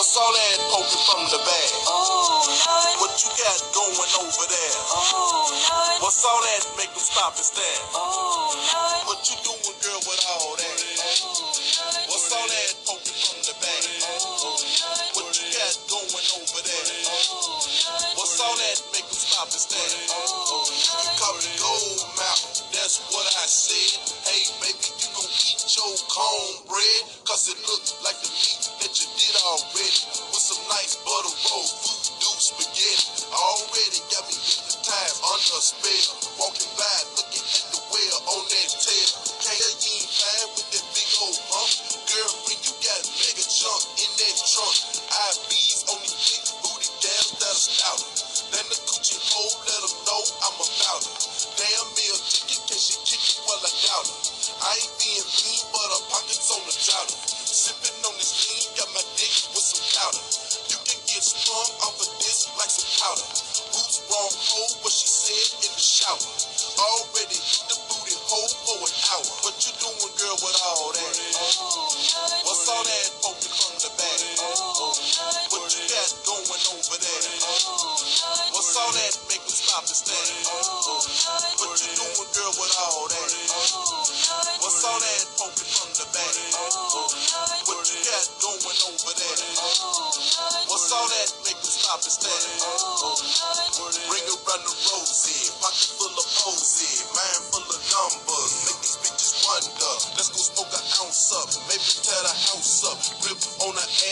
What's all that poking from the bag? Oh, none. What you got going over there? Oh, none. What's all that make them stop and stare? Oh, none. What you doing, girl, with all that? Oh. What's all that poking from the bag? Oh. What you got going over there? Oh. What's all that make them stop and stare? Oh, You call me gold mouth, that's what I said. Hey, baby, you gon' eat your cornbread, cause it looks like the meat that you did already. With some nice butter roll, voodoo spaghetti. Already got me hypnotized under a spell. Walking by, looking at the well on that tail.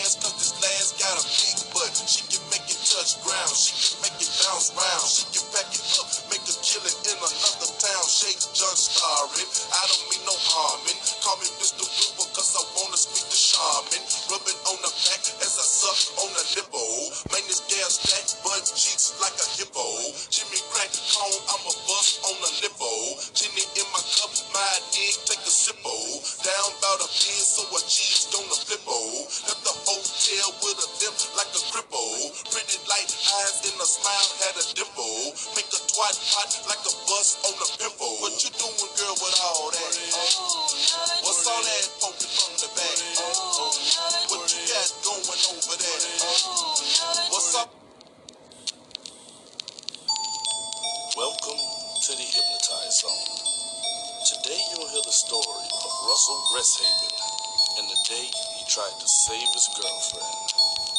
Ass, cause this last got a big butt. She can make it touch ground, she can make it bounce round, she can pack it up, make a killing in another town. Shake John starring, I don't mean no harming. Call me Mr. River, cause wanna speak the shaman. Rubbing on the back as I suck on the nipple. Man, this gal stack butt cheeks like a hippo. Jimmy crack cone, I'm a bust on the lipo. Jenny in my cup, my dick, take a sippo. Down bout a pin, so a cheese gonna flippo. Left the hotel with a limp like a cripple. Pretty light eyes in a smile, had a dimple. Make a twat pot like a bus on a pimple. What you doing, girl, with all that? Oh. What's all that poking from the back? None. What you got going over there? What's up? Welcome to the Hypnotized Zone. Today you'll hear the story of Russell Resthaven and the day he tried to save his girlfriend.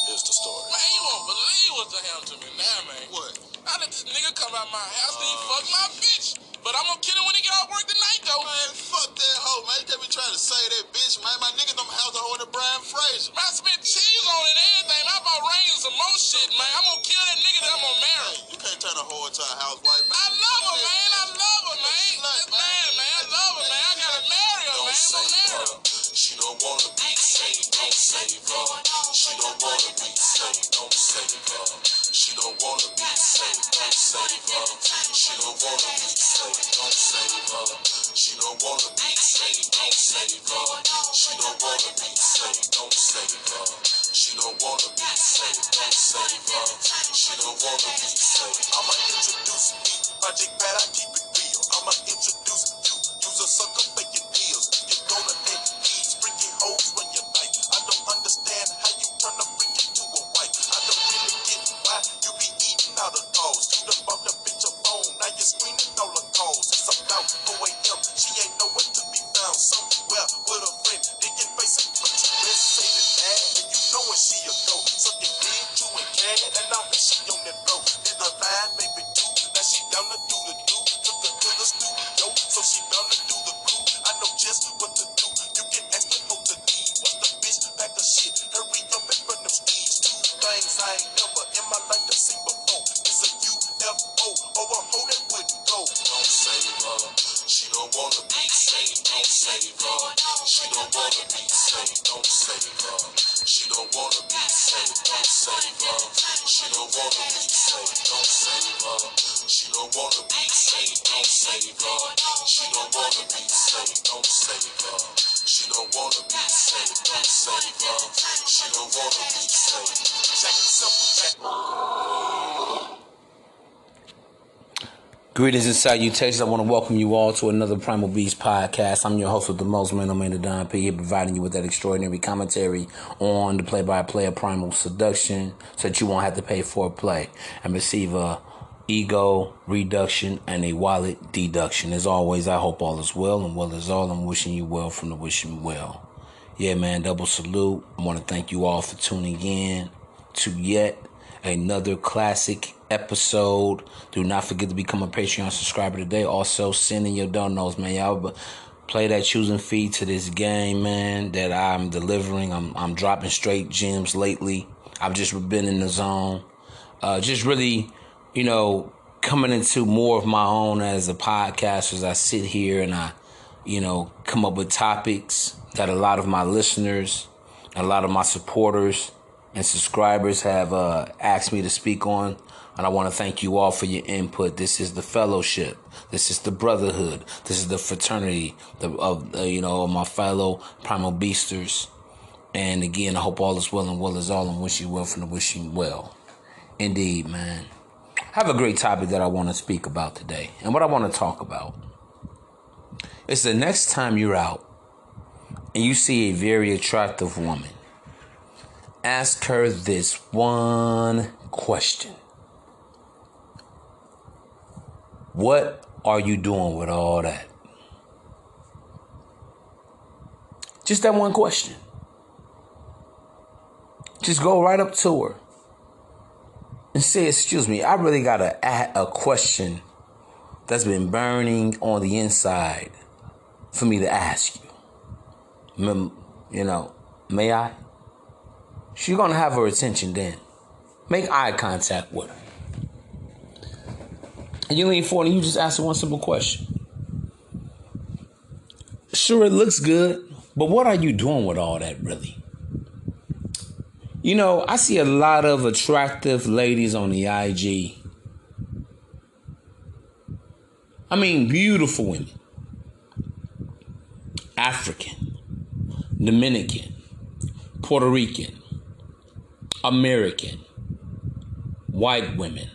Here's the story. Man, you won't believe what the hell to me now, man. What? I let this nigga come out my house and he fuck my bitch. But I'm gonna kill him when he get off work tonight, though. Man, fuck that hoe, man. You can't be trying to say that bitch, man. My nigga them house the hoe in the Brian Fraser. Man, I spent cheese on it and everything. I bought rain some more shit, man. I'm gonna kill that nigga that I'm gonna marry. Hey, you can't turn a hoe into a housewife, man. I love her, man. I love her, man. This man, man. I love her, man. I gotta marry her, man. I'm gonna marry her. She don't wanna be saved, don't save her. She don't wanna be saved, don't save her. She don't wanna be saved, don't save her. She don't wanna be saved, don't save her. She don't wanna be saved, don't save her. She don't wanna be saved, don't save her. She don't wanna be saved, don't save her. She don't wanna be saved. I'ma introduce me, Project Pat, I keep Greetings and salutations. I want to welcome you all to another Primal Beast podcast. I'm your host with the most man, man, Don P, here providing you with that extraordinary commentary on the play-by-play of Primal Seduction, so that you won't have to pay for a play and receive a ego reduction and a wallet deduction. As always, I hope all is well, and well is all. I'm wishing you well from the wishing well. Yeah, man, double salute. I want to thank you all for tuning in to yet another classic episode. Do not forget to become a Patreon subscriber today. Also, send in your donos, man. Y'all play that choosing feed to this game, man, that I'm delivering. I'm I'm dropping straight gems lately. I've just been in the zone. Uh, just really, you know, coming into more of my own as a podcaster as I sit here and I, you know, come up with topics that a lot of my listeners, a lot of my supporters and subscribers have uh, asked me to speak on. And I want to thank you all for your input. This is the fellowship. This is the brotherhood. This is the fraternity of uh, you know my fellow primal beasters. And again, I hope all is well and well is all. And wish you well from the wishing well. Indeed, man. I have a great topic that I want to speak about today. And what I want to talk about is the next time you're out and you see a very attractive woman, ask her this one question What are you doing with all that? Just that one question. Just go right up to her and say, Excuse me, I really got a, a question that's been burning on the inside for me to ask you. You know, may I? She's gonna have her attention then. Make eye contact with her. And you lean forward and you just ask one simple question. Sure, it looks good, but what are you doing with all that really? You know, I see a lot of attractive ladies on the IG. I mean, beautiful women. African, Dominican, Puerto Rican, American, white women,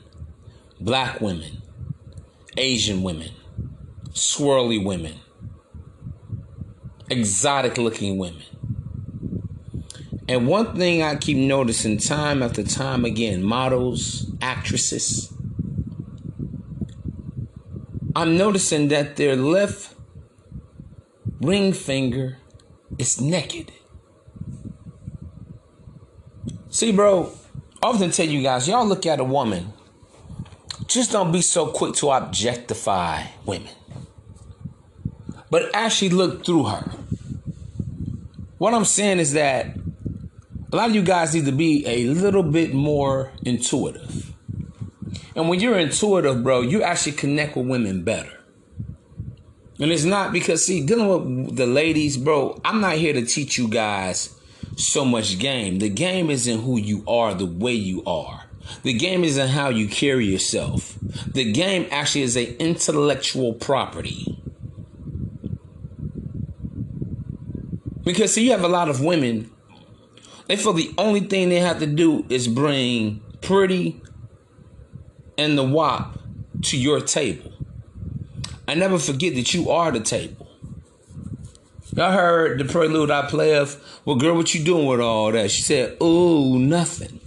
black women, Asian women, swirly women, exotic looking women. And one thing I keep noticing time after time again models, actresses, I'm noticing that their left ring finger is naked. See, bro, I often tell you guys, y'all look at a woman, just don't be so quick to objectify women, but actually look through her. What I'm saying is that a lot of you guys need to be a little bit more intuitive. And when you're intuitive, bro, you actually connect with women better. And it's not because, see, dealing with the ladies, bro, I'm not here to teach you guys so much game. The game isn't who you are, the way you are. The game isn't how you carry yourself. The game actually is a intellectual property. Because see, you have a lot of women, they feel the only thing they have to do is bring pretty and the wop to your table. I never forget that you are the table. Y'all heard the prelude I play of, well, girl, what you doing with all that? She said, ooh, nothing.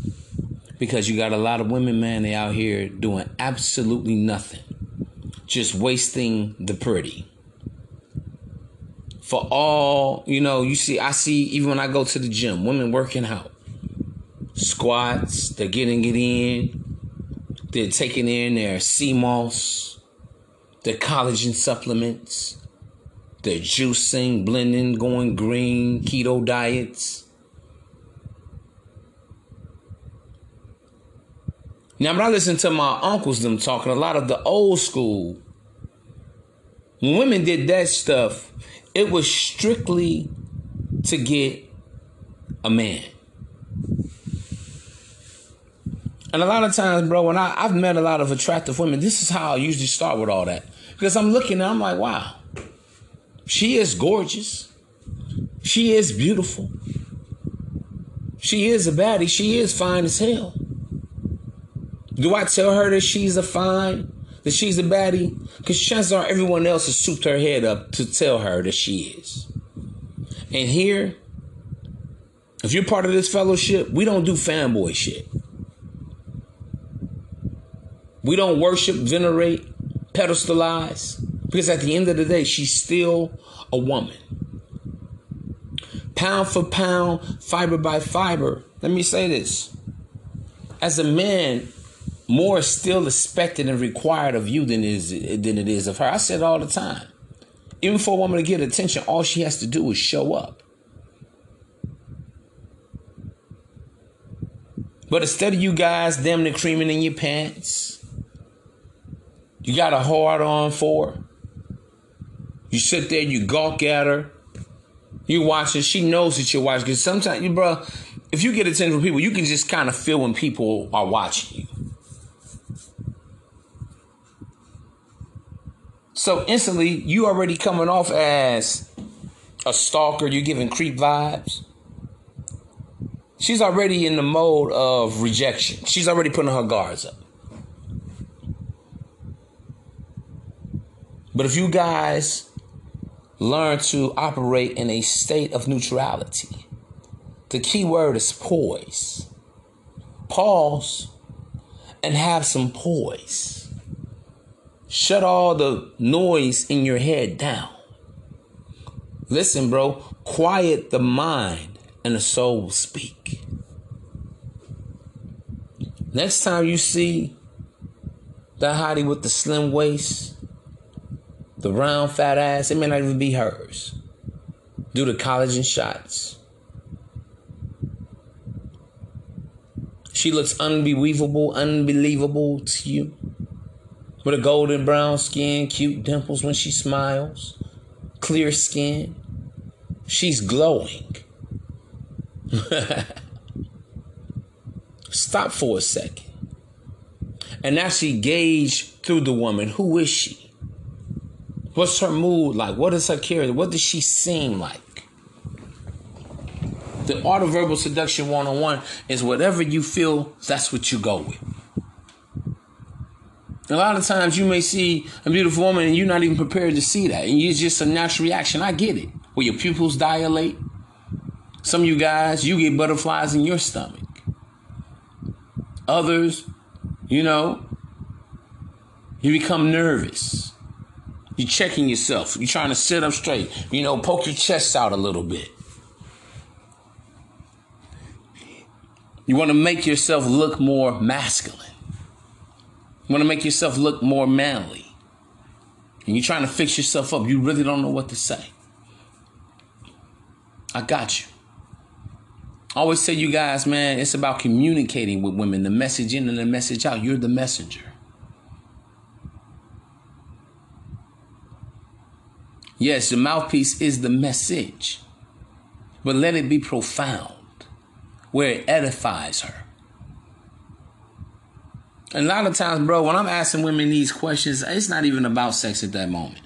Because you got a lot of women, man, they out here doing absolutely nothing. Just wasting the pretty. For all, you know, you see, I see, even when I go to the gym, women working out. Squats, they're getting it in. They're taking in their sea moss, their collagen supplements they're juicing, blending, going green, keto diets. Now, when I listen to my uncles, them talking, a lot of the old school, when women did that stuff, it was strictly to get a man. And a lot of times, bro, when I, I've met a lot of attractive women, this is how I usually start with all that. Because I'm looking and I'm like, wow, she is gorgeous. She is beautiful. She is a baddie. She is fine as hell. Do I tell her that she's a fine, that she's a baddie? Because chances are everyone else has souped her head up to tell her that she is. And here, if you're part of this fellowship, we don't do fanboy shit. We don't worship, venerate, pedestalize. Because at the end of the day, she's still a woman. Pound for pound, fiber by fiber. Let me say this. As a man, more is still expected and required of you than is than it is of her. I say it all the time. Even for a woman to get attention, all she has to do is show up. But instead of you guys damn near creaming in your pants, you got a hard on for her. You sit there, you gawk at her. You watch her. She knows that you're watching. Because sometimes, you bro, if you get attention from people, you can just kind of feel when people are watching you. So instantly, you already coming off as a stalker. You're giving creep vibes. She's already in the mode of rejection. She's already putting her guards up. But if you guys learn to operate in a state of neutrality, the key word is poise. Pause and have some poise. Shut all the noise in your head down. Listen, bro, quiet the mind and the soul will speak. Next time you see that hottie with the slim waist, the round fat ass, it may not even be hers due to collagen shots. She looks unbelievable, unbelievable to you. With a golden brown skin, cute dimples when she smiles, clear skin. She's glowing. Stop for a second and actually gauge through the woman who is she? What's her mood like? What is her character? What does she seem like? The art of verbal seduction 101 is whatever you feel, that's what you go with. A lot of times you may see a beautiful woman and you're not even prepared to see that. And it's just a natural reaction. I get it. Where your pupils dilate. Some of you guys, you get butterflies in your stomach. Others, you know, you become nervous. You're checking yourself. You're trying to sit up straight. You know, poke your chest out a little bit. You want to make yourself look more masculine. You want to make yourself look more manly. And you're trying to fix yourself up. You really don't know what to say. I got you. I always tell you guys, man, it's about communicating with women, the message in and the message out. You're the messenger. Yes, the mouthpiece is the message, but let it be profound where it edifies her. A lot of times, bro, when I'm asking women these questions, it's not even about sex at that moment.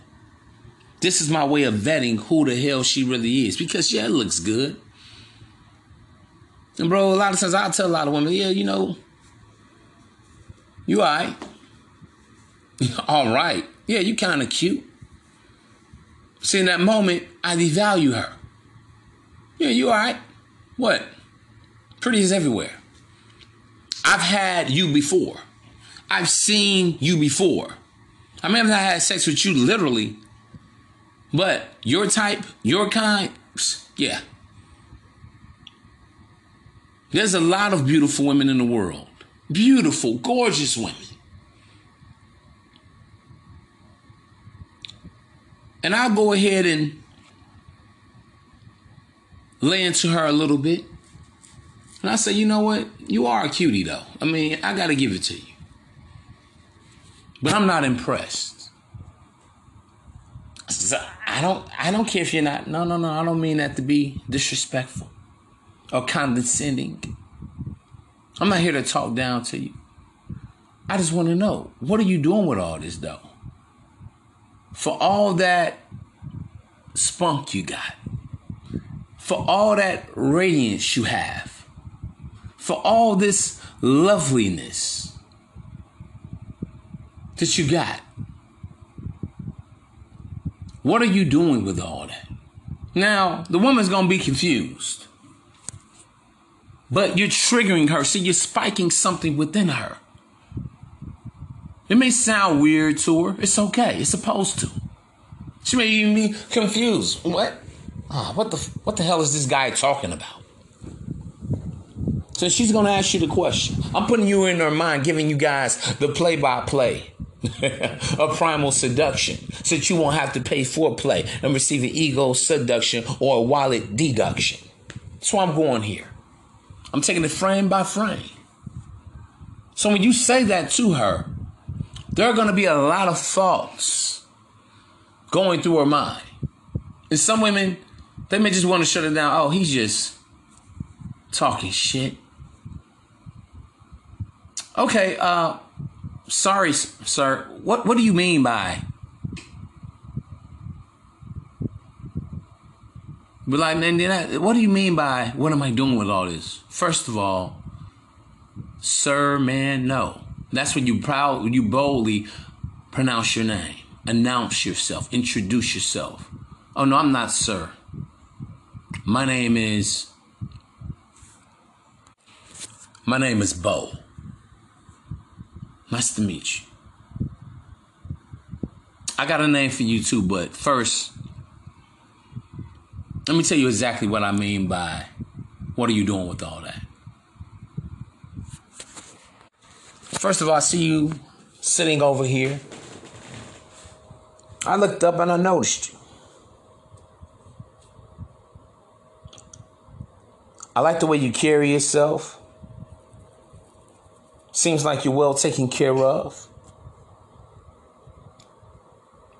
This is my way of vetting who the hell she really is because, yeah, it looks good. And, bro, a lot of times I'll tell a lot of women, yeah, you know, you all right. all right. Yeah, you kind of cute. See, in that moment, I devalue her. Yeah, you all right? What? Pretty is everywhere. I've had you before. I've seen you before. I may have not had sex with you literally, but your type, your kind, yeah. There's a lot of beautiful women in the world. Beautiful, gorgeous women. And I'll go ahead and lay into her a little bit. And I say, you know what? You are a cutie, though. I mean, I got to give it to you. But I'm not impressed. I don't. I don't care if you're not. No, no, no. I don't mean that to be disrespectful or condescending. I'm not here to talk down to you. I just want to know what are you doing with all this, though? For all that spunk you got, for all that radiance you have, for all this loveliness. That you got? What are you doing with all that? Now, the woman's going to be confused. But you're triggering her, so you're spiking something within her. It may sound weird to her. It's okay. It's supposed to. She may even be confused. What? Ah, what the what the hell is this guy talking about? So she's gonna ask you the question. I'm putting you in her mind, giving you guys the play-by-play of primal seduction, so that you won't have to pay foreplay and receive an ego seduction or a wallet deduction. That's why I'm going here. I'm taking it frame by frame. So when you say that to her, there are going to be a lot of thoughts going through her mind. And some women, they may just want to shut it down. Oh, he's just talking shit. Okay, uh, sorry, sir. What what do you mean by? But like, and then I- what do you mean by what am I doing with all this? First of all, sir, man, no. That's when you proud, you boldly pronounce your name, announce yourself, introduce yourself. Oh no, I'm not sir. My name is. My name is Bo. Nice to meet you. I got a name for you too, but first, let me tell you exactly what I mean by what are you doing with all that? First of all, I see you sitting over here. I looked up and I noticed you. I like the way you carry yourself. Seems like you're well taken care of.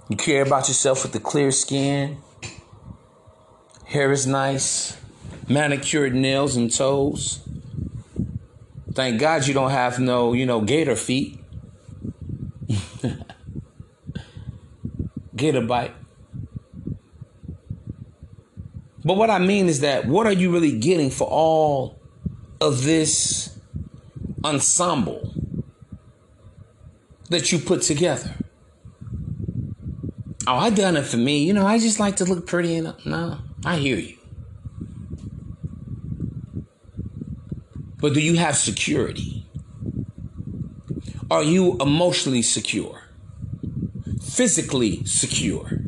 You care about yourself with the clear skin. Hair is nice. Manicured nails and toes. Thank God you don't have no, you know, gator feet. gator bite. But what I mean is that what are you really getting for all of this ensemble that you put together? Oh, I done it for me. You know, I just like to look pretty and no, I hear you. But do you have security? Are you emotionally secure? Physically secure?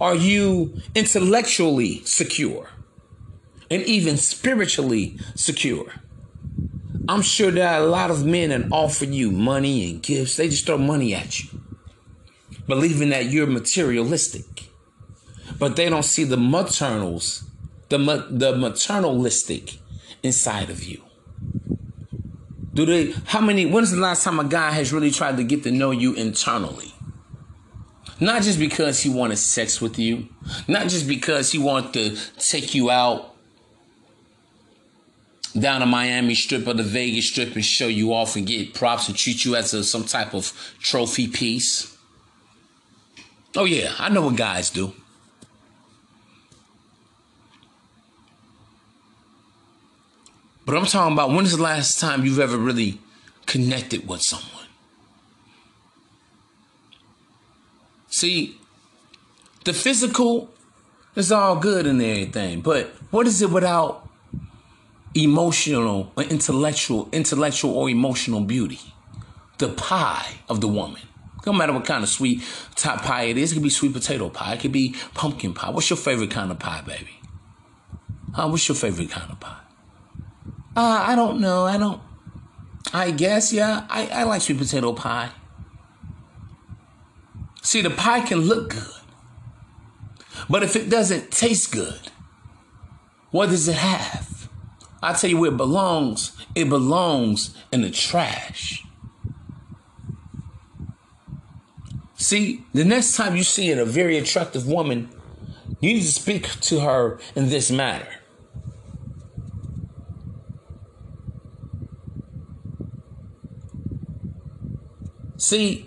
Are you intellectually secure? And even spiritually secure? I'm sure there are a lot of men that offer you money and gifts. They just throw money at you, believing that you're materialistic. But they don't see the maternals, the, the maternalistic inside of you. Do they, how many, when's the last time a guy has really tried to get to know you internally? Not just because he wanted sex with you, not just because he wanted to take you out down to Miami Strip or the Vegas Strip and show you off and get props and treat you as a, some type of trophy piece. Oh, yeah, I know what guys do. But I'm talking about when's the last time you've ever really connected with someone? See, the physical is all good and everything, but what is it without emotional or intellectual, intellectual or emotional beauty? The pie of the woman. No matter what kind of sweet top pie it is, it could be sweet potato pie, it could be pumpkin pie. What's your favorite kind of pie, baby? Huh? What's your favorite kind of pie? Uh, I don't know. I don't. I guess, yeah. I, I like sweet potato pie. See, the pie can look good. But if it doesn't taste good, what does it have? I tell you where it belongs. It belongs in the trash. See, the next time you see a very attractive woman, you need to speak to her in this manner. See,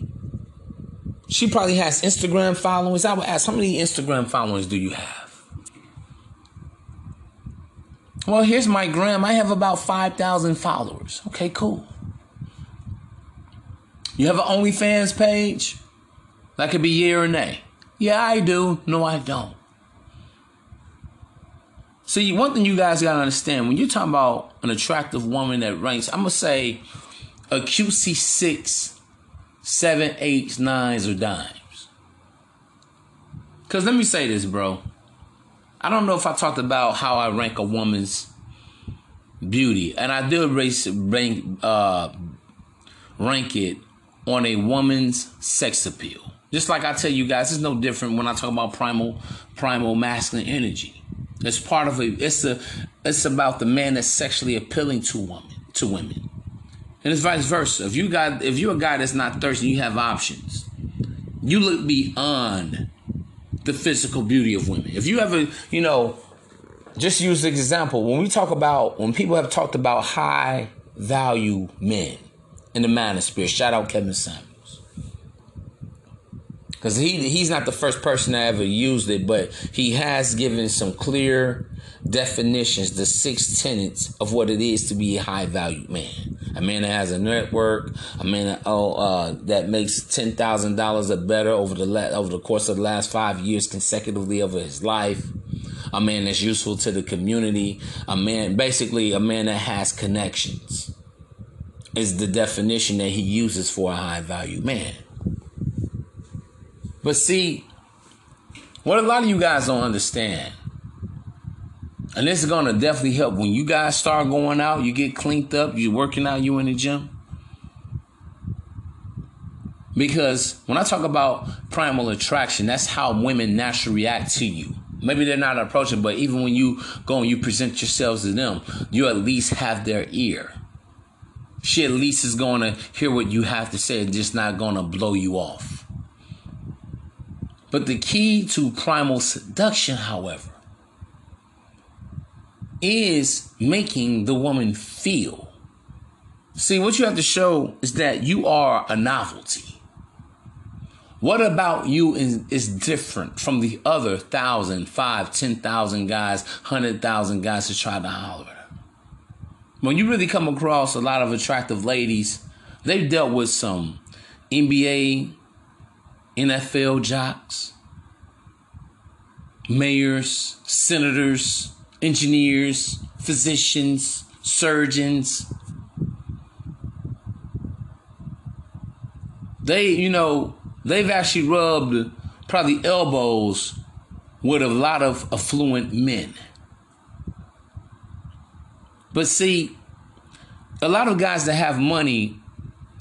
she probably has Instagram followers. I would ask, how many Instagram followers do you have? Well, here's my gram. I have about 5,000 followers. Okay, cool. You have an OnlyFans page? That could be yeah or nay. Yeah, I do. No, I don't. See, one thing you guys gotta understand when you're talking about an attractive woman that ranks, I'm gonna say a QC six, seven, eights, nines, or dimes. Cause let me say this, bro. I don't know if I talked about how I rank a woman's beauty, and I do race rank uh, rank it on a woman's sex appeal. Just like I tell you guys, it's no different when I talk about primal primal masculine energy. It's part of a it's a it's about the man that's sexually appealing to women to women. And it's vice versa. If you got if you're a guy that's not thirsty, you have options. You look beyond the physical beauty of women. If you ever, you know, just use the example when we talk about when people have talked about high value men in the manosphere. Shout out Kevin Samuels. Because he he's not the first person to ever used it, but he has given some clear definitions, the six tenets of what it is to be a high value man. A man that has a network, a man that oh uh, that makes ten thousand dollars or better over the la- over the course of the last five years consecutively over his life. A man that's useful to the community. A man, basically, a man that has connections is the definition that he uses for a high value man. But see, what a lot of you guys don't understand, and this is gonna definitely help when you guys start going out, you get cleaned up, you're working out, you in the gym. Because when I talk about primal attraction, that's how women naturally react to you. Maybe they're not approaching, but even when you go and you present yourselves to them, you at least have their ear. She at least is going to hear what you have to say and just not going to blow you off. But the key to primal seduction, however, is making the woman feel. See, what you have to show is that you are a novelty. What about you is, is different from the other thousand, five, ten thousand guys, hundred thousand guys to try to holler at her? When you really come across a lot of attractive ladies, they've dealt with some NBA, NFL jocks, mayors, senators, engineers, physicians, surgeons. They, you know, they've actually rubbed probably elbows with a lot of affluent men. But see, a lot of guys that have money,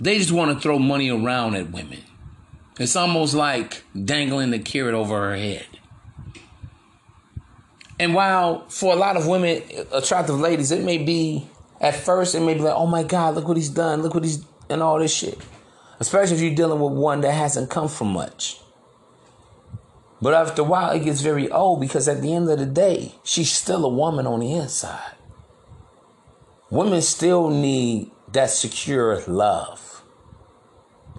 they just want to throw money around at women. It's almost like dangling the carrot over her head. And while for a lot of women, attractive ladies, it may be at first, it may be like, oh my God, look what he's done, look what he's, and all this shit. Especially if you're dealing with one that hasn't come from much. But after a while, it gets very old because at the end of the day, she's still a woman on the inside. Women still need that secure love.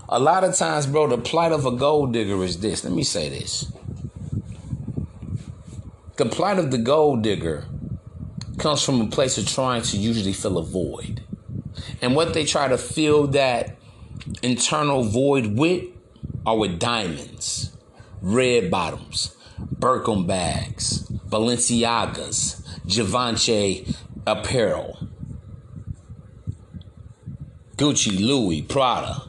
A lot of times, bro, the plight of a gold digger is this. Let me say this. The plight of the gold digger comes from a place of trying to usually fill a void. And what they try to fill that internal void with are with diamonds, red bottoms, Birkin bags, Balenciagas, Givenchy apparel, Gucci, Louis, Prada.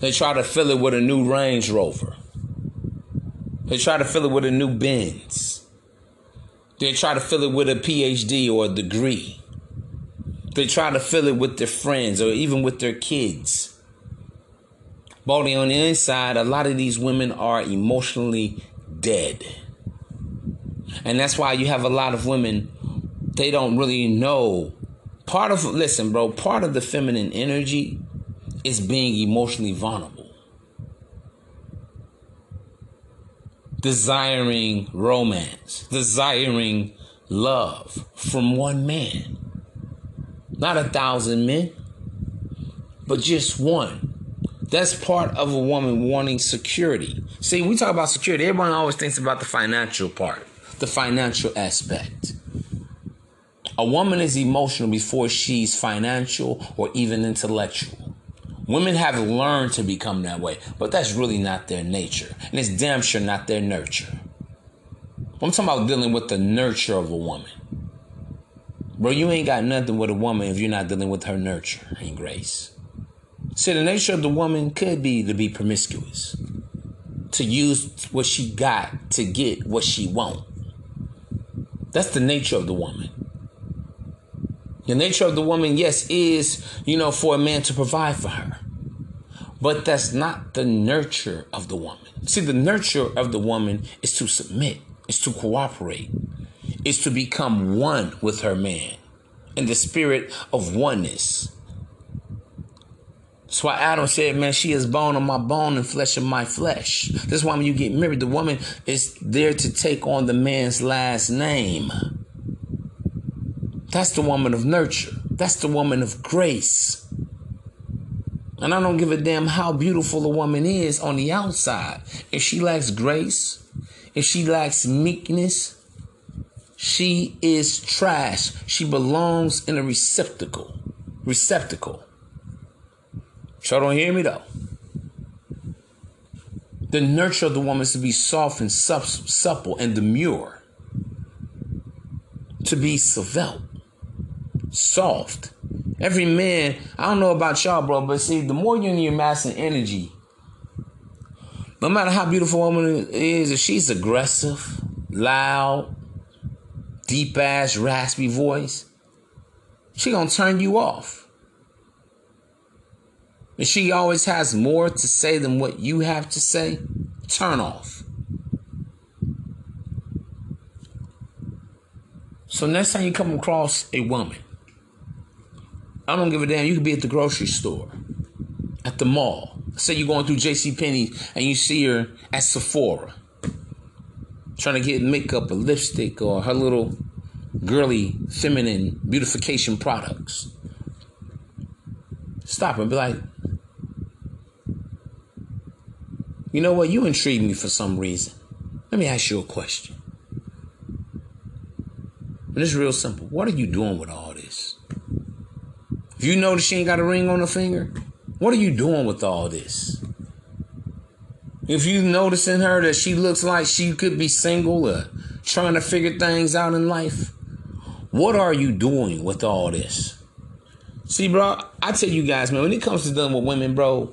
They try to fill it with a new Range Rover. They try to fill it with a new Benz. They try to fill it with a PhD or a degree. They try to fill it with their friends or even with their kids. But on the inside, a lot of these women are emotionally dead. And that's why you have a lot of women, they don't really know. Part of, listen, bro, part of the feminine energy is being emotionally vulnerable. Desiring romance, desiring love from one man. Not a thousand men, but just one. That's part of a woman wanting security. See, we talk about security, everyone always thinks about the financial part, the financial aspect. A woman is emotional before she's financial or even intellectual. Women have learned to become that way, but that's really not their nature. And it's damn sure not their nurture. I'm talking about dealing with the nurture of a woman. Bro, you ain't got nothing with a woman if you're not dealing with her nurture and grace. See, the nature of the woman could be to be promiscuous, to use what she got to get what she want. That's the nature of the woman. The nature of the woman, yes, is, you know, for a man to provide for her. But that's not the nurture of the woman. See, the nurture of the woman is to submit, is to cooperate, is to become one with her man in the spirit of oneness. That's why Adam said, man, she is bone of my bone and flesh of my flesh. That's why when you get married, the woman is there to take on the man's last name. That's the woman of nurture. That's the woman of grace. And I don't give a damn how beautiful a woman is on the outside. If she lacks grace, if she lacks meekness, she is trash. She belongs in a receptacle. Receptacle. So don't hear me though. The nurture of the woman is to be soft and supple and demure. To be svelte, soft. Every man, I don't know about y'all, bro, but see, the more you're in your masculine energy, no matter how beautiful a woman is, if she's aggressive, loud, deep ass, raspy voice, she gonna turn you off. And she always has more to say than what you have to say, turn off. So next time you come across a woman, I don't give a damn. You could be at the grocery store, at the mall. Say you're going through J.C. Penney and you see her at Sephora, trying to get makeup or lipstick or her little girly feminine beautification products. Stop and be like, you know what? You intrigue me for some reason. Let me ask you a question. And it's real simple. What are you doing with all you notice she ain't got a ring on her finger, what are you doing with all this? If you notice in her that she looks like she could be single or trying to figure things out in life, what are you doing with all this? See, bro, I tell you guys, man, when it comes to dealing with women, bro,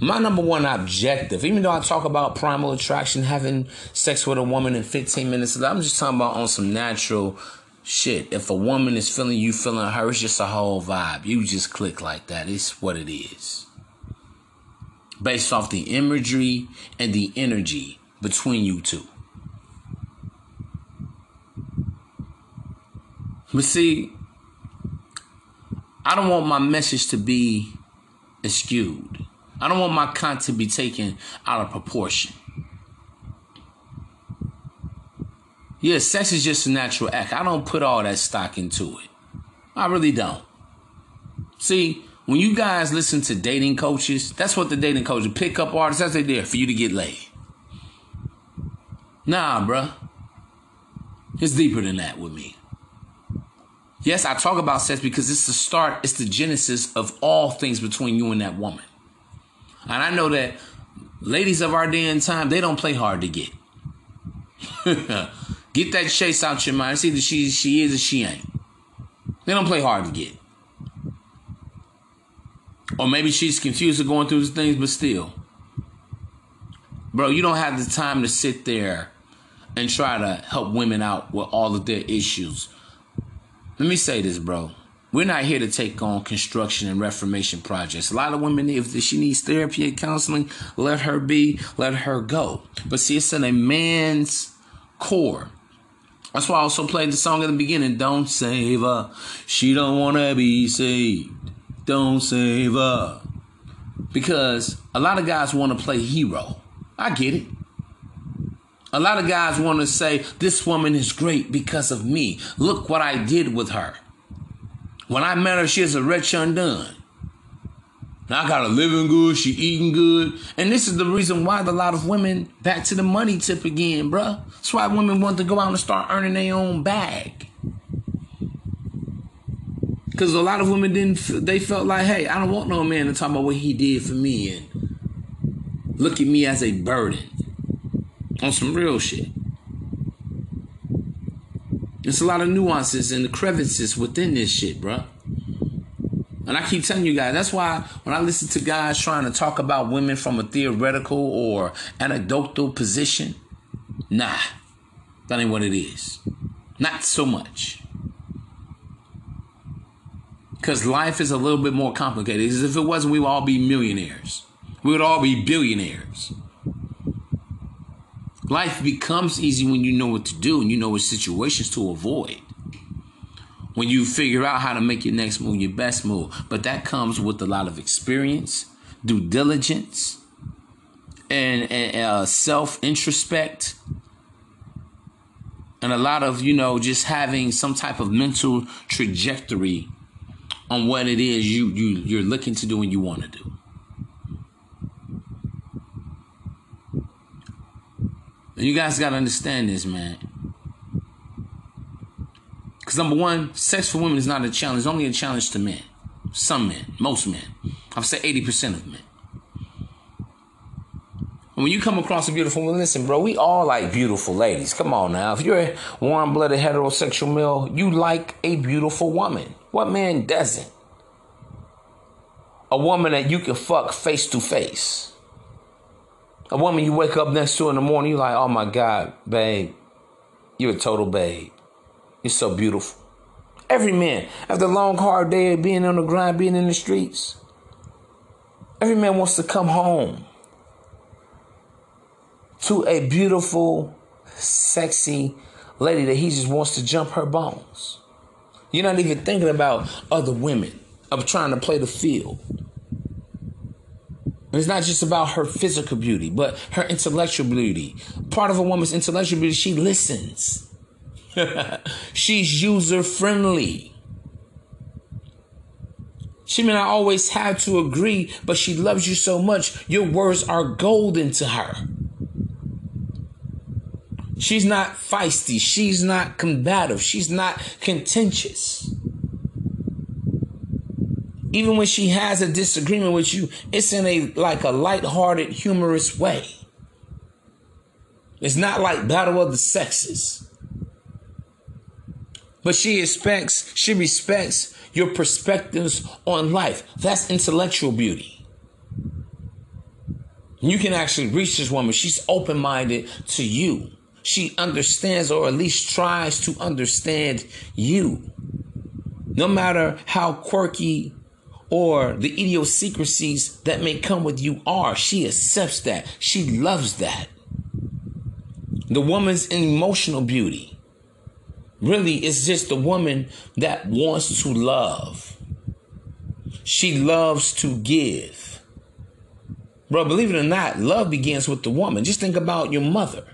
my number one objective, even though I talk about primal attraction, having sex with a woman in 15 minutes, I'm just talking about on some natural shit. If a woman is feeling you, feeling her, it's just a whole vibe. You just click like that. It's what it is. Based off the imagery and the energy between you two. But see, I don't want my message to be skewed. I don't want my content to be taken out of proportion. Yeah, sex is just a natural act. I don't put all that stock into it. I really don't. See, when you guys listen to dating coaches, that's what the dating coaches pick up artists. That's what they're there for you to get laid. Nah, bruh. It's deeper than that with me. Yes, I talk about sex because it's the start, it's the genesis of all things between you and that woman. And I know that ladies of our day and time, they don't play hard to get. get that chase out your mind. It's either she she is or she ain't. They don't play hard to get. Or maybe she's confused or going through these things, but still. Bro, you don't have the time to sit there and try to help women out with all of their issues. Let me say this, bro. We're not here to take on construction and reformation projects. A lot of women, if she needs therapy and counseling, let her be, let her go. But see, it's in a man's core. That's why I also played the song in the beginning, Don't Save Her. She don't want to be saved. Don't save her. Because a lot of guys want to play hero. I get it. A lot of guys want to say, This woman is great because of me. Look what I did with her. When I met her, she is a wretch undone. I got her living good, she eating good. And this is the reason why a lot of women, back to the money tip again, bruh. That's why women want to go out and start earning their own bag. Because a lot of women didn't. They felt like, hey, I don't want no man to talk about what he did for me and look at me as a burden on some real shit. There's a lot of nuances and the crevices within this shit, bruh. And I keep telling you guys, that's why when I listen to guys trying to talk about women from a theoretical or anecdotal position, nah, that ain't what it is. Not so much. Because life is a little bit more complicated. As if it wasn't, we would all be millionaires. We would all be billionaires. Life becomes easy when you know what to do and you know what situations to avoid. When you figure out how to make your next move your best move. But that comes with a lot of experience, due diligence, and, and uh, self introspect, and a lot of, you know, just having some type of mental trajectory on what it is you, you, you're looking to do and you want to do. You guys got to understand this, man. Because number one, sex for women is not a challenge. It's only a challenge to men. Some men, most men. I'll say 80% of men. When you come across a beautiful woman, listen, bro, we all like beautiful ladies. Come on now. If you're a warm blooded heterosexual male, you like a beautiful woman. What man doesn't? A woman that you can fuck face to face. A woman you wake up next to in the morning, you're like, oh my God, babe, you're a total babe. You're so beautiful. Every man, after a long, hard day of being on the grind, being in the streets, every man wants to come home to a beautiful, sexy lady that he just wants to jump her bones. You're not even thinking about other women, of trying to play the field. And it's not just about her physical beauty, but her intellectual beauty. Part of a woman's intellectual beauty, she listens. She's user friendly. She may not always have to agree, but she loves you so much, your words are golden to her. She's not feisty. She's not combative. She's not contentious. Even when she has a disagreement with you, it's in a like a light-hearted, humorous way. It's not like battle of the sexes. But she expects, she respects your perspectives on life. That's intellectual beauty. You can actually reach this woman. She's open minded to you. She understands, or at least tries to understand you. No matter how quirky or the idiosyncrasies that may come with you are, she accepts that. She loves that. The woman's emotional beauty really it's just the woman that wants to love. She loves to give. Bro, believe it or not, love begins with the woman. Just think about your mother.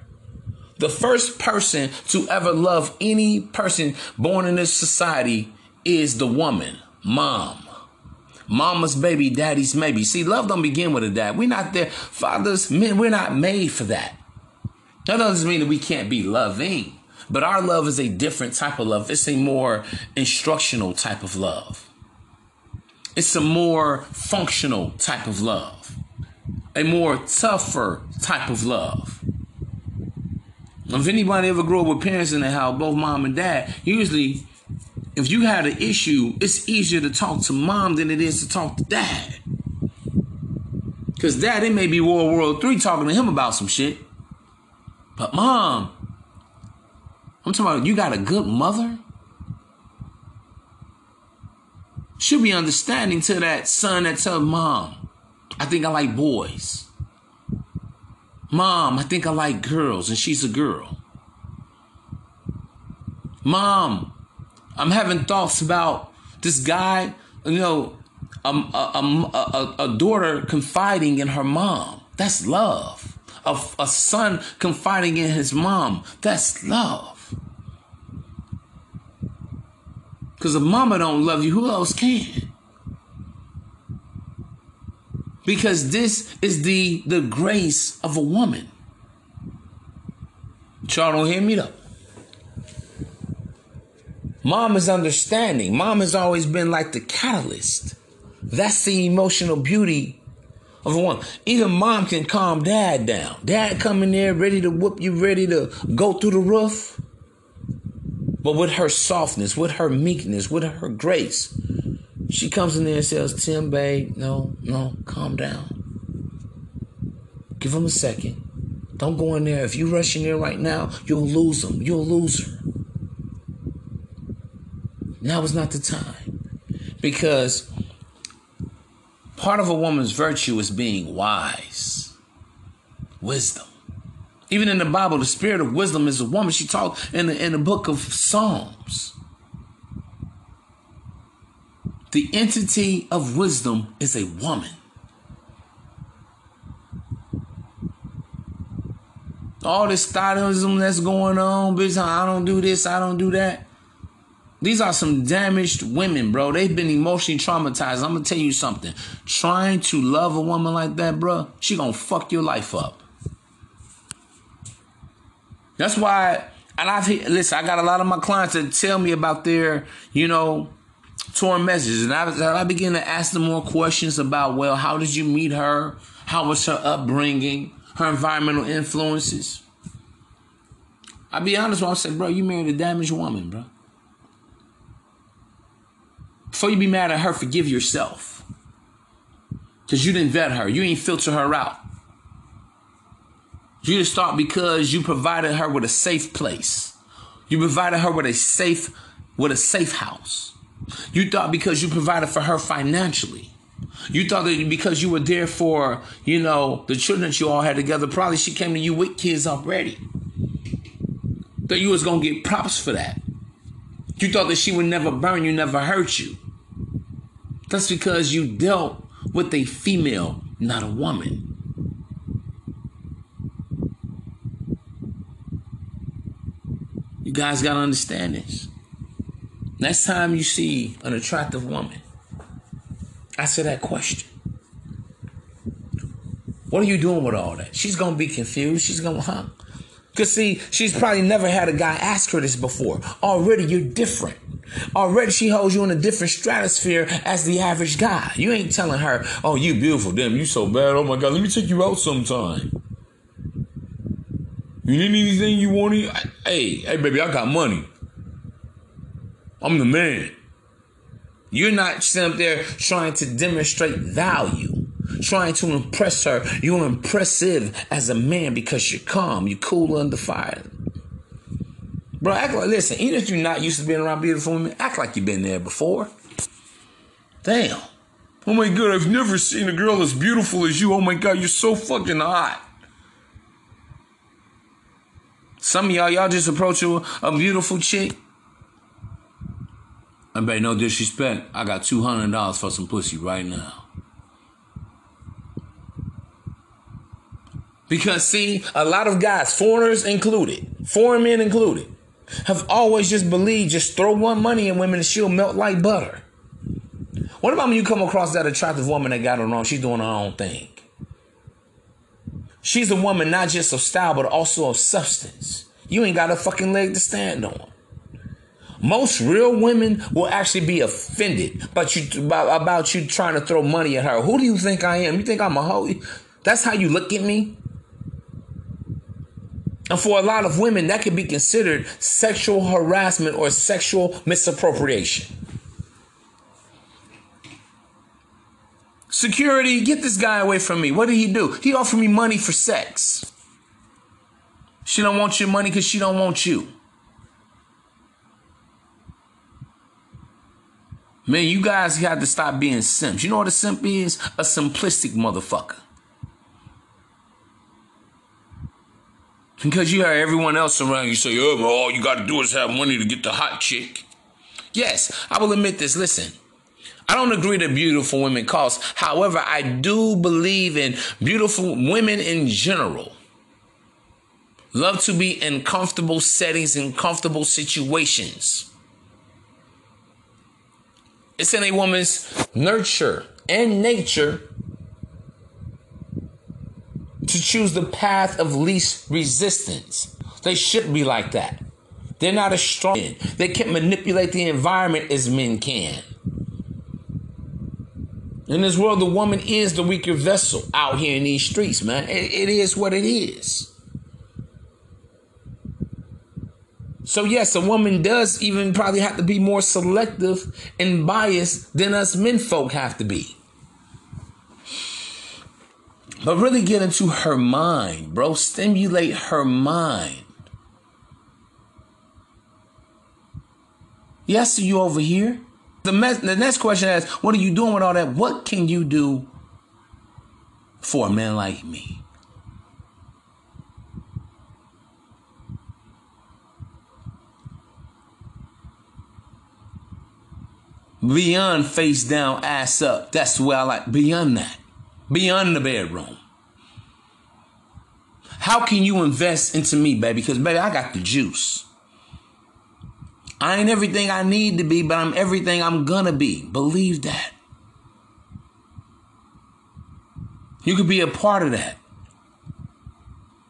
The first person to ever love any person born in this society is the woman, mom. Mama's baby, daddy's maybe. See, love don't begin with a dad. We're not there. Fathers, men, we're not made for that. That doesn't mean that we can't be loving. But our love is a different type of love. It's a more instructional type of love. It's a more functional type of love. A more tougher type of love. If anybody ever grew up with parents in the house, both mom and dad, usually if you had an issue, it's easier to talk to mom than it is to talk to dad. Because dad, it may be World War Three talking to him about some shit. But mom, I'm talking about you got a good mother. She'll be understanding to that son that tells mom, I think I like boys. Mom, I think I like girls, and she's a girl. Mom, I'm having thoughts about this guy, you know, um, a, a, a, a daughter confiding in her mom. That's love. A, a son confiding in his mom. That's love. Because if mama don't love you, who else can? Because this is the the grace of a woman. Y'all don't hear me though. Mom is understanding. Mom has always been like the catalyst. That's the emotional beauty of a woman. Even mom can calm dad down. Dad come in there ready to whoop you, ready to go through the roof. But with her softness, with her meekness, with her grace, she comes in there and says, Tim, babe, no, no, calm down. Give him a second. Don't go in there. If you rush in there right now, you'll lose him. You'll lose her. Now is not the time. Because part of a woman's virtue is being wise. Wisdom. Even in the Bible, the spirit of wisdom is a woman. She talked in the in the book of Psalms. The entity of wisdom is a woman. All this stylism that's going on, bitch, I don't do this, I don't do that. These are some damaged women, bro. They've been emotionally traumatized. I'm gonna tell you something. Trying to love a woman like that, bro, she gonna fuck your life up. That's why, and I've listen. I got a lot of my clients that tell me about their, you know, torn messages, and I, I begin to ask them more questions about, well, how did you meet her? How was her upbringing? Her environmental influences. I'll be honest when I say, bro, you married a damaged woman, bro. Before you be mad at her, forgive yourself. Because you didn't vet her. You ain't filter her out. You just thought because you provided her with a safe place. You provided her with a safe with a safe house. You thought because you provided for her financially. You thought that because you were there for, you know, the children that you all had together, probably she came to you with kids already. That you was gonna get props for that. You thought that she would never burn you, never hurt you. That's because you dealt with a female, not a woman. You guys gotta understand this. Next time you see an attractive woman, answer that question. What are you doing with all that? She's gonna be confused. She's gonna, huh? Cause see, she's probably never had a guy ask her this before. Already you're different. Already she holds you in a different stratosphere as the average guy. You ain't telling her, oh, you beautiful. Damn, you so bad. Oh my God, let me take you out sometime. You need anything you want? Hey, hey, baby, I got money. I'm the man. You're not sitting up there trying to demonstrate value, trying to impress her. You're impressive as a man because you're calm, you're cool under fire. Bro, act like, listen, even if you're not used to being around beautiful women, act like you've been there before. Damn. Oh my God, I've never seen a girl as beautiful as you. Oh my God, you're so fucking hot. Some of y'all, y'all just approach a, a beautiful chick. I bet no disrespect. I got two hundred dollars for some pussy right now. Because see, a lot of guys, foreigners included, foreign men included, have always just believed just throw one money in women and she'll melt like butter. What about when you come across that attractive woman that got it wrong? She's doing her own thing. She's a woman not just of style, but also of substance. You ain't got a fucking leg to stand on. Most real women will actually be offended about you about, you trying to throw money at her. Who do you think I am? You think I'm a hoe? That's how you look at me? And for a lot of women, that could be considered sexual harassment or sexual misappropriation. Security, get this guy away from me. What did he do? He offered me money for sex. She don't want your money because she don't want you. Man, you guys got to stop being simps. You know what a simp is? A simplistic motherfucker. Because you hear everyone else around you say, oh, all you got to do is have money to get the hot chick. Yes, I will admit this. Listen, I don't agree that beautiful women cost. However, I do believe in beautiful women in general. Love to be in comfortable settings and comfortable situations. It's in a woman's nurture and nature to choose the path of least resistance. They should be like that. They're not as strong. They can't manipulate the environment as men can. In this world, the woman is the weaker vessel out here in these streets, man. It, it is what it is. So, yes, a woman does even probably have to be more selective and biased than us men folk have to be. But really get into her mind, bro. Stimulate her mind. Yes, you over here. The, me- the next question is, what are you doing with all that? What can you do for a man like me? Beyond face down, ass up. That's where I like. Beyond that. Beyond the bedroom. How can you invest into me, baby? Because, baby, I got the juice. I ain't everything I need to be, but I'm everything I'm gonna be. Believe that. You could be a part of that.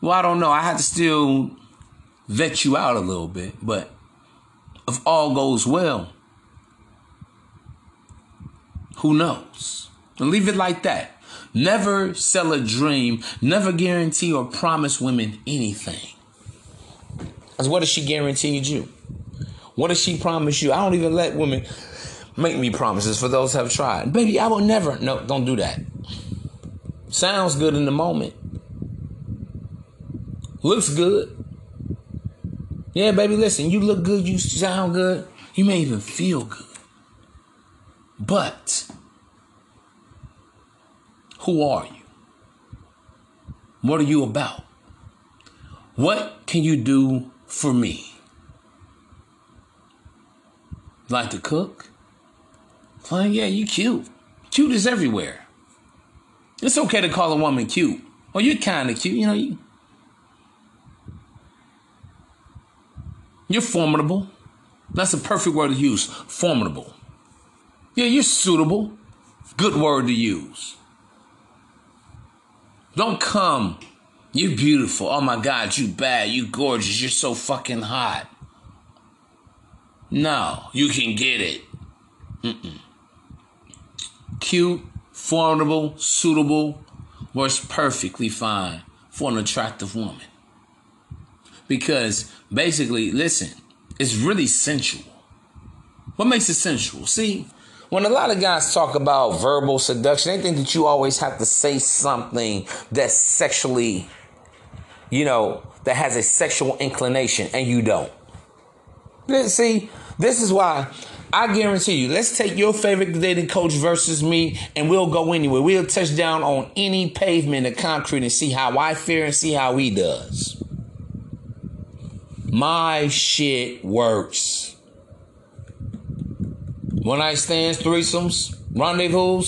Well, I don't know. I have to still vet you out a little bit, but if all goes well, who knows? And leave it like that. Never sell a dream, never guarantee or promise women anything. Because what has she guaranteed you? What does she promise you? I don't even let women make me promises for those have tried. Baby, I will never. No, don't do that. Sounds good in the moment. Looks good. Yeah, baby, listen, you look good, you sound good, you may even feel good. But who are you? What are you about? What can you do for me? Like to cook? Fine, yeah, you cute. Cute is everywhere. It's okay to call a woman cute. Well, you're kind of cute, you know. You, you're formidable. That's a perfect word to use. Formidable. Yeah, you're suitable. Good word to use. Don't come. You're beautiful. Oh my God, you bad. You gorgeous. You're so fucking hot. No, you can get it. Mm-mm. Cute, formidable, suitable, works perfectly fine for an attractive woman. Because basically, listen, it's really sensual. What makes it sensual? See, when a lot of guys talk about verbal seduction, they think that you always have to say something that's sexually, you know, that has a sexual inclination, and you don't. See, this is why I guarantee you, let's take your favorite dating coach versus me, and we'll go anywhere. We'll touch down on any pavement of concrete and see how I fare and see how he does. My shit works. One night stands, threesomes, rendezvous,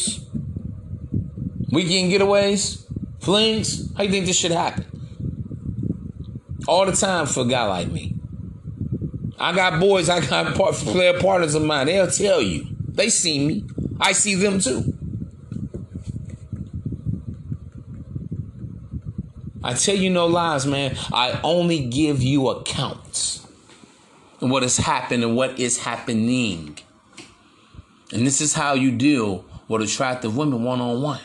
weekend getaways, flings. How you think this should happen? All the time for a guy like me. I got boys, I got part, player partners of mine. They'll tell you. They see me. I see them too. I tell you no lies, man. I only give you accounts of what has happened and what is happening. And this is how you deal with attractive women one on one.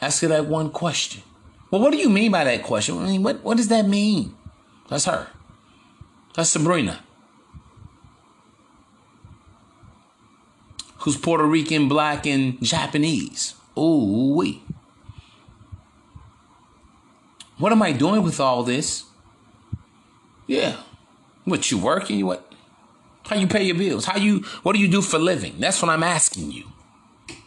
Ask her that one question. Well, what do you mean by that question? I mean, what, what does that mean? That's her. That's Sabrina. Who's Puerto Rican, black, and Japanese. Ooh wee. What am I doing with all this? Yeah. What you working? You what? How you pay your bills? How you what do you do for living? That's what I'm asking you.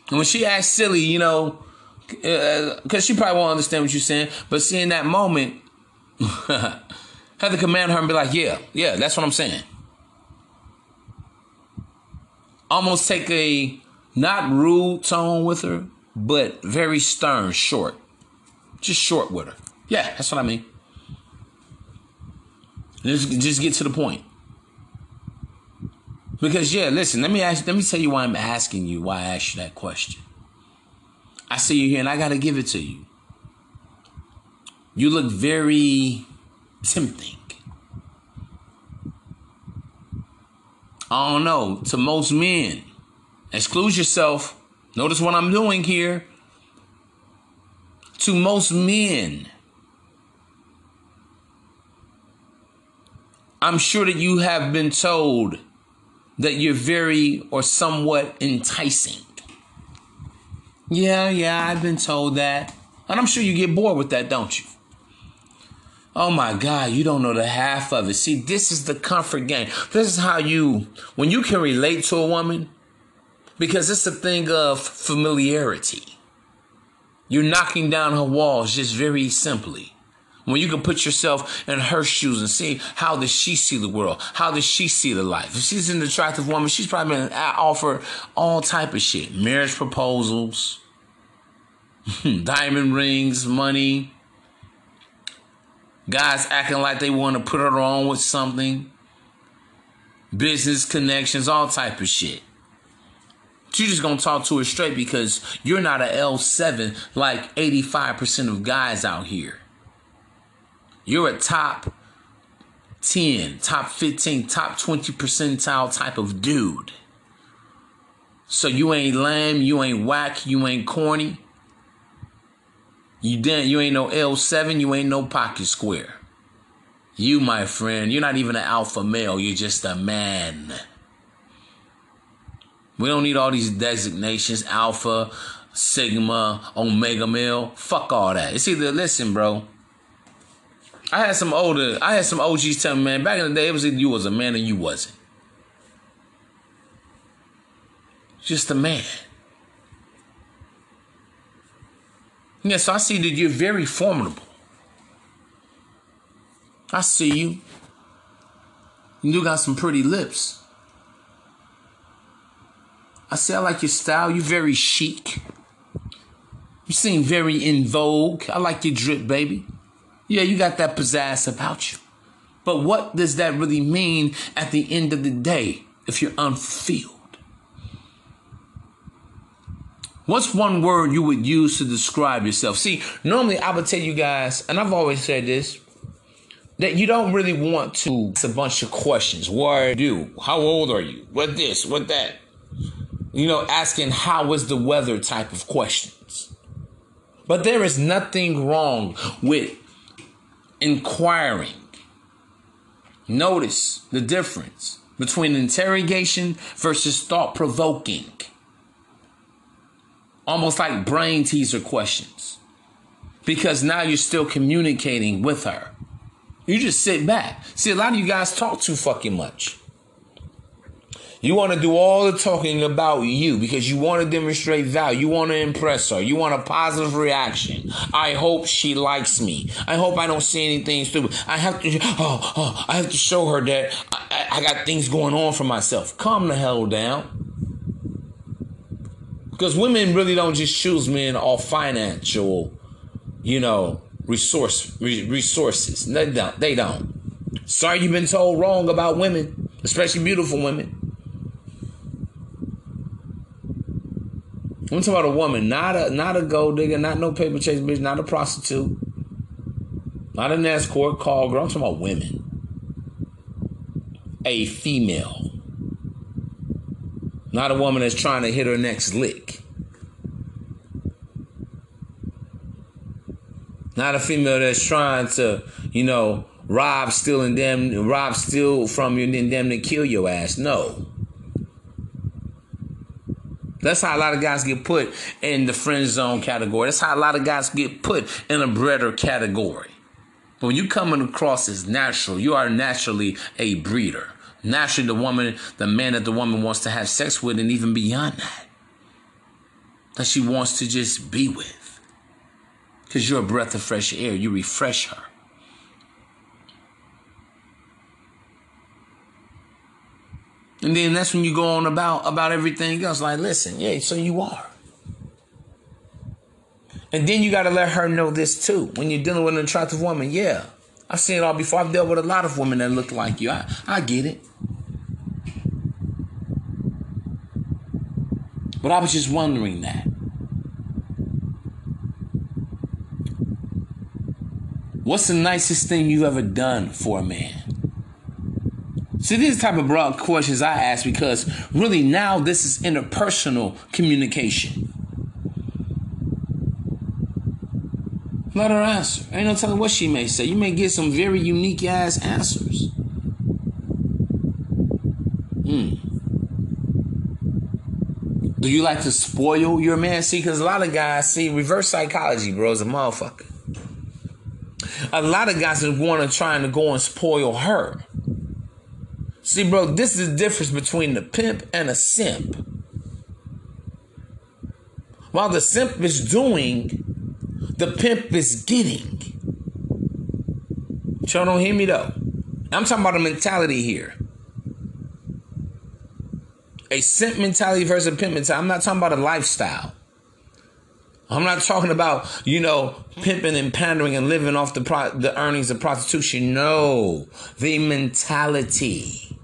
And when she asked silly, you know, because uh, she probably won't understand what you're saying, but see in that moment, have to command her and be like, yeah, yeah, that's what I'm saying. Almost take a not rude tone with her, but very stern, short. Just short with her. Yeah, that's what I mean. Just, just get to the point. Because yeah, listen, let me ask let me tell you why I'm asking you, why I asked you that question. I see you here and I gotta give it to you. You look very tempting. I don't know, to most men, exclude yourself. Notice what I'm doing here. To most men, I'm sure that you have been told that you're very or somewhat enticing. Yeah, yeah, I've been told that. And I'm sure you get bored with that, don't you? Oh my God, you don't know the half of it. See, this is the comfort game. This is how you, when you can relate to a woman, because it's a thing of familiarity. You're knocking down her walls just very simply. When you can put yourself in her shoes and see how does she see the world? How does she see the life? If she's an attractive woman, she's probably been offered all type of shit. Marriage proposals, diamond rings, money, guys acting like they want to put her on with something, business connections, all type of shit. You just gonna talk to her straight because you're not a L7 like 85% of guys out here. You're a top 10, top 15, top 20 percentile type of dude. So you ain't lame, you ain't whack, you ain't corny. You didn't you ain't no L7, you ain't no pocket square. You, my friend, you're not even an alpha male, you're just a man. We don't need all these designations, alpha, sigma, omega male. Fuck all that. It's either listen, bro. I had some older, I had some OGs tell me, man, back in the day, it was either you was a man or you wasn't. Just a man. Yeah, so I see that you're very formidable. I see you. You do got some pretty lips. I say I like your style. You're very chic. You seem very in vogue. I like your drip, baby. Yeah, you got that pizzazz about you. But what does that really mean at the end of the day if you're unfulfilled? What's one word you would use to describe yourself? See, normally I would tell you guys, and I've always said this, that you don't really want to ask a bunch of questions. What are you? How old are you? What this? What that? You know, asking how is the weather type of questions. But there is nothing wrong with inquiring. Notice the difference between interrogation versus thought provoking. Almost like brain teaser questions. Because now you're still communicating with her. You just sit back. See, a lot of you guys talk too fucking much. You want to do all the talking about you because you want to demonstrate value. You want to impress her. You want a positive reaction. I hope she likes me. I hope I don't say anything stupid. I have to, oh, oh I have to show her that I, I got things going on for myself. Calm the hell down. Because women really don't just choose men off financial, you know, resource resources. They don't. They don't. Sorry, you've been told wrong about women, especially beautiful women. I'm talking about a woman, not a not a gold digger, not no paper chase bitch, not a prostitute, not an escort call girl. I'm talking about women. A female. Not a woman that's trying to hit her next lick. Not a female that's trying to, you know, rob, steal, and damn rob, steal from you, and then damn to kill your ass. No. That's how a lot of guys get put in the friend zone category. That's how a lot of guys get put in a breeder category. But when you coming across as natural, you are naturally a breeder. Naturally, the woman, the man that the woman wants to have sex with, and even beyond that, that she wants to just be with. Because you're a breath of fresh air, you refresh her. And then that's when you go on about about everything else. Like, listen, yeah, so you are. And then you got to let her know this too. When you're dealing with an attractive woman, yeah, I've seen it all before. I've dealt with a lot of women that look like you. I, I get it. But I was just wondering that. What's the nicest thing you've ever done for a man? See, these type of broad questions I ask because really now this is interpersonal communication. Let her answer. Ain't no telling what she may say. You may get some very unique ass answers. Hmm. Do you like to spoil your man? See, because a lot of guys see reverse psychology, bro, is a motherfucker. A lot of guys are going to trying to go and spoil her. See, bro, this is the difference between the pimp and a simp. While the simp is doing, the pimp is getting. Y'all don't hear me though. I'm talking about a mentality here. A simp mentality versus a pimp mentality. I'm not talking about a lifestyle. I'm not talking about, you know, pimping and pandering and living off the pro- the earnings of prostitution. No, the mentality.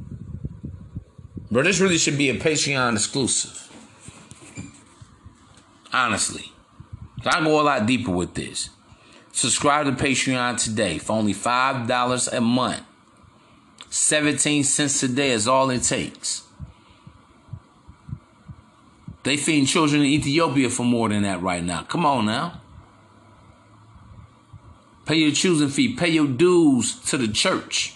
Bro, this really should be a Patreon exclusive. Honestly. I go a lot deeper with this. Subscribe to Patreon today for only $5 a month. 17 cents a day is all it takes. They feeding children in Ethiopia for more than that right now. Come on now. Pay your choosing fee. Pay your dues to the church.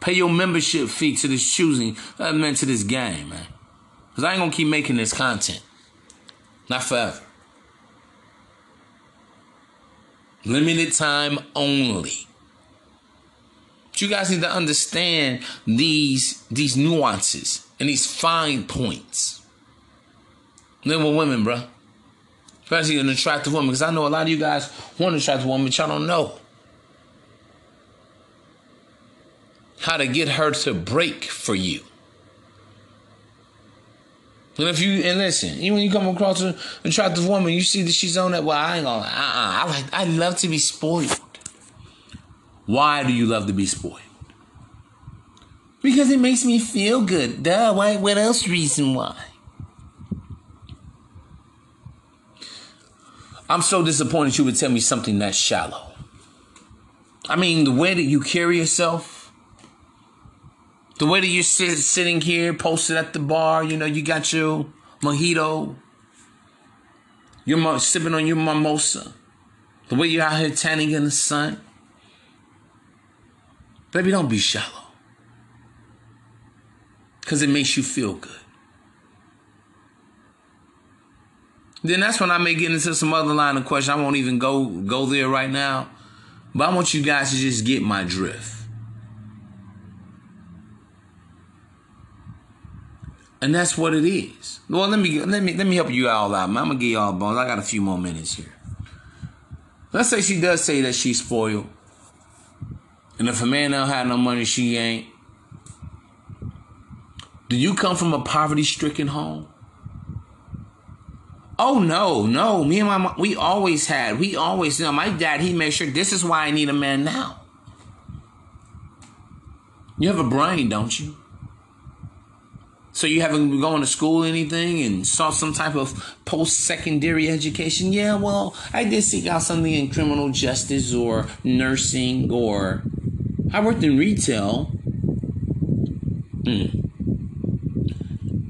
Pay your membership fee to this choosing, uh, man, to this game, man. Because I ain't going to keep making this content. Not forever. Limited time only. But you guys need to understand these these nuances and these fine points. Live with women, bro. Especially an attractive woman. Because I know a lot of you guys want an attractive woman, but y'all don't know how to get her to break for you. And if you and listen, even when you come across an attractive woman, you see that she's on that. Well, I ain't gonna. Uh, uh I like. I love to be spoiled. Why do you love to be spoiled? Because it makes me feel good. Duh. Why? What else? Reason why? I'm so disappointed you would tell me something that shallow. I mean, the way that you carry yourself, the way that you're sit, sitting here, posted at the bar, you know, you got your mojito, you're sipping on your mimosa, the way you're out here tanning in the sun. Baby, don't be shallow. Because it makes you feel good. Then that's when I may get into some other line of question. I won't even go go there right now. But I want you guys to just get my drift. And that's what it is. Well, let me let me let me help you all out. I'm gonna give y'all bones. I got a few more minutes here. Let's say she does say that she's spoiled. And if a man don't have no money, she ain't. Do you come from a poverty stricken home? Oh no, no. Me and my mom, we always had. We always, you know, my dad, he made sure this is why I need a man now. You have a brain, don't you? So you haven't been going to school or anything and saw some type of post-secondary education? Yeah, well, I did seek out something in criminal justice or nursing or I worked in retail. Mm.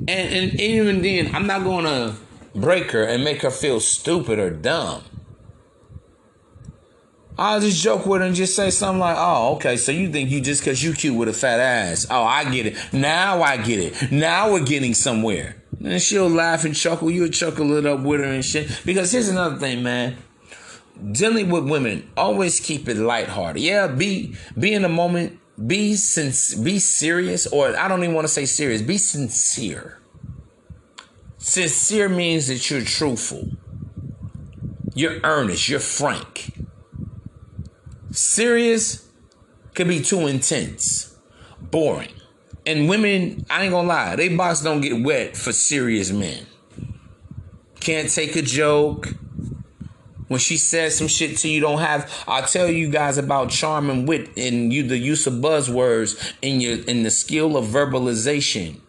And, and even then, I'm not going to break her and make her feel stupid or dumb. I'll just joke with her and just say something like, oh, okay, so you think you just because you cute with a fat ass. Oh, I get it. Now I get it. Now we're getting somewhere. And she'll laugh and chuckle. You'll chuckle it up with her and shit. Because here's another thing, man. Dealing with women, always keep it lighthearted. Yeah, be be in the moment, be sin- be serious, or I don't even want to say serious, be sincere. Sincere means that you're truthful. You're earnest, you're frank. Serious could be too intense, boring. And women, I ain't gonna lie, they box don't get wet for serious men. Can't take a joke. When she says some shit to you, don't have. I'll tell you guys about charm and wit and you the use of buzzwords in your in the skill of verbalization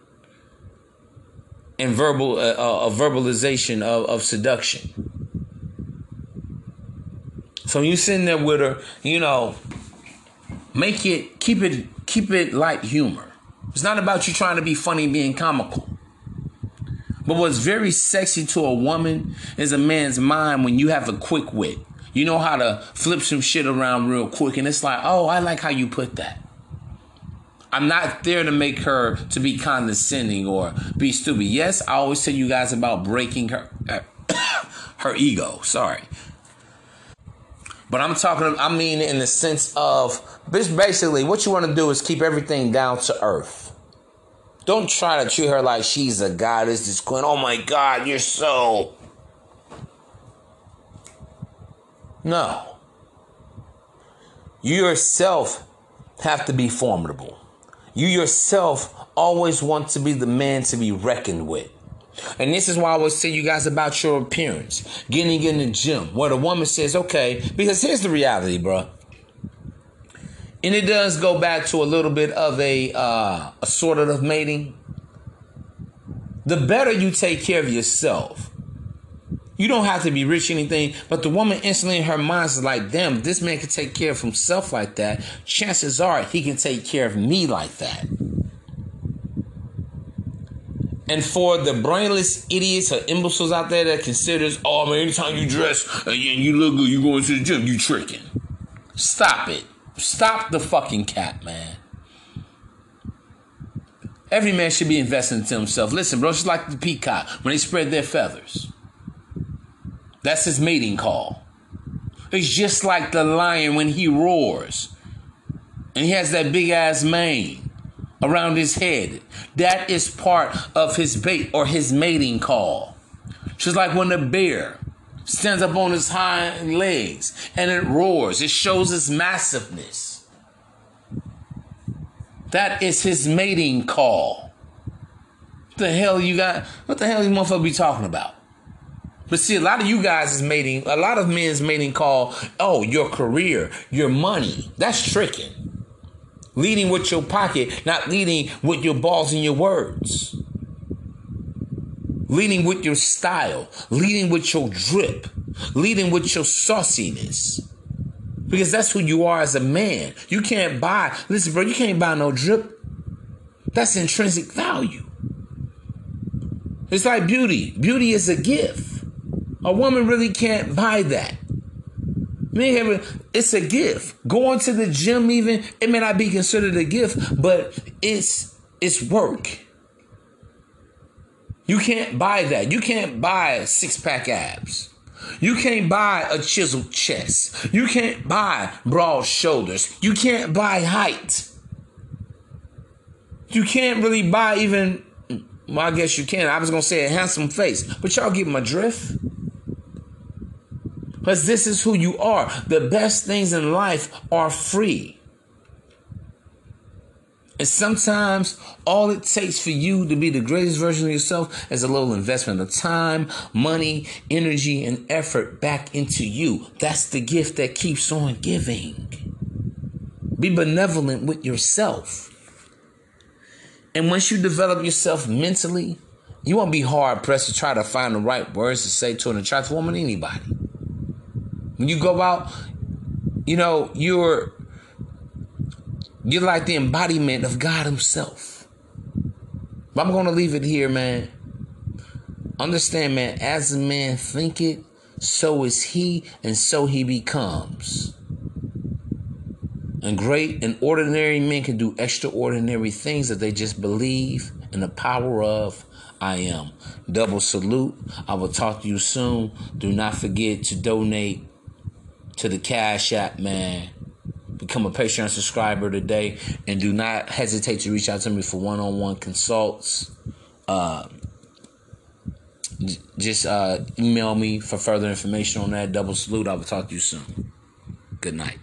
and verbal uh, uh, verbalization of, of seduction. So you sitting there with her, you know, Make it keep it keep it light humor. It's not about you trying to be funny being comical. But what's very sexy to a woman is a man's mind when you have a quick wit. You know how to flip some shit around real quick, and it's like, oh, I like how you put that. I'm not there to make her to be condescending or be stupid. Yes, I always tell you guys about breaking her her ego. Sorry. But I'm talking, I mean, in the sense of, bitch, basically, what you want to do is keep everything down to earth. Don't try to treat her like she's a goddess, this queen. Oh my God, you're so. No. You yourself have to be formidable. You yourself always want to be the man to be reckoned with. And this is why I always tell you guys about your appearance. Getting in the gym. Where the woman says, okay, because here's the reality, bro. And it does go back to a little bit of a uh, of mating. The better you take care of yourself, you don't have to be rich or anything, but the woman instantly in her mind is like, damn, this man can take care of himself like that, chances are he can take care of me like that. And for the brainless idiots or imbeciles out there that considers, oh man, anytime you dress uh, and you look good, you going to the gym, you tricking. Stop it. Stop the fucking cap, man. Every man should be investing into himself. Listen, bro, it's like the peacock when they spread their feathers. That's his mating call. It's just like the lion when he roars and he has that big ass mane around his head. That is part of his bait or his mating call. Just like when a bear stands up on his hind legs and it roars, it shows its massiveness. That is his mating call. What the hell you got? What the hell you motherfucker be talking about? But see, a lot of you guys is mating, a lot of men's mating call, oh, your career, your money. That's tricking. Leading with your pocket, not leading with your balls and your words. Leading with your style, leading with your drip, leading with your sauciness. Because that's who you are as a man. You can't buy, listen, bro, you can't buy no drip. That's intrinsic value. It's like beauty. Beauty is a gift. A woman really can't buy that. Man, it's a gift. Going to the gym, even it may not be considered a gift, but it's it's work. You can't buy that. You can't buy six pack abs. You can't buy a chiseled chest. You can't buy broad shoulders. You can't buy height. You can't really buy even. Well, I guess you can. I was gonna say a handsome face, but y'all get my drift. Because this is who you are. The best things in life are free. And sometimes all it takes for you to be the greatest version of yourself is a little investment of time, money, energy, and effort back into you. That's the gift that keeps on giving. Be benevolent with yourself. And once you develop yourself mentally, you won't be hard pressed to try to find the right words to say to an attractive woman, anybody. When you go out, you know, you're you're like the embodiment of God Himself. But I'm gonna leave it here, man. Understand, man, as a man thinketh, so is he, and so he becomes. And great and ordinary men can do extraordinary things that they just believe in the power of I am. Double salute. I will talk to you soon. Do not forget to donate to the Cash App, man. Become a Patreon subscriber today, and do not hesitate to reach out to me for one-on-one consults. Uh, just uh, email me for further information on that. Double salute. I will talk to you soon. Good night.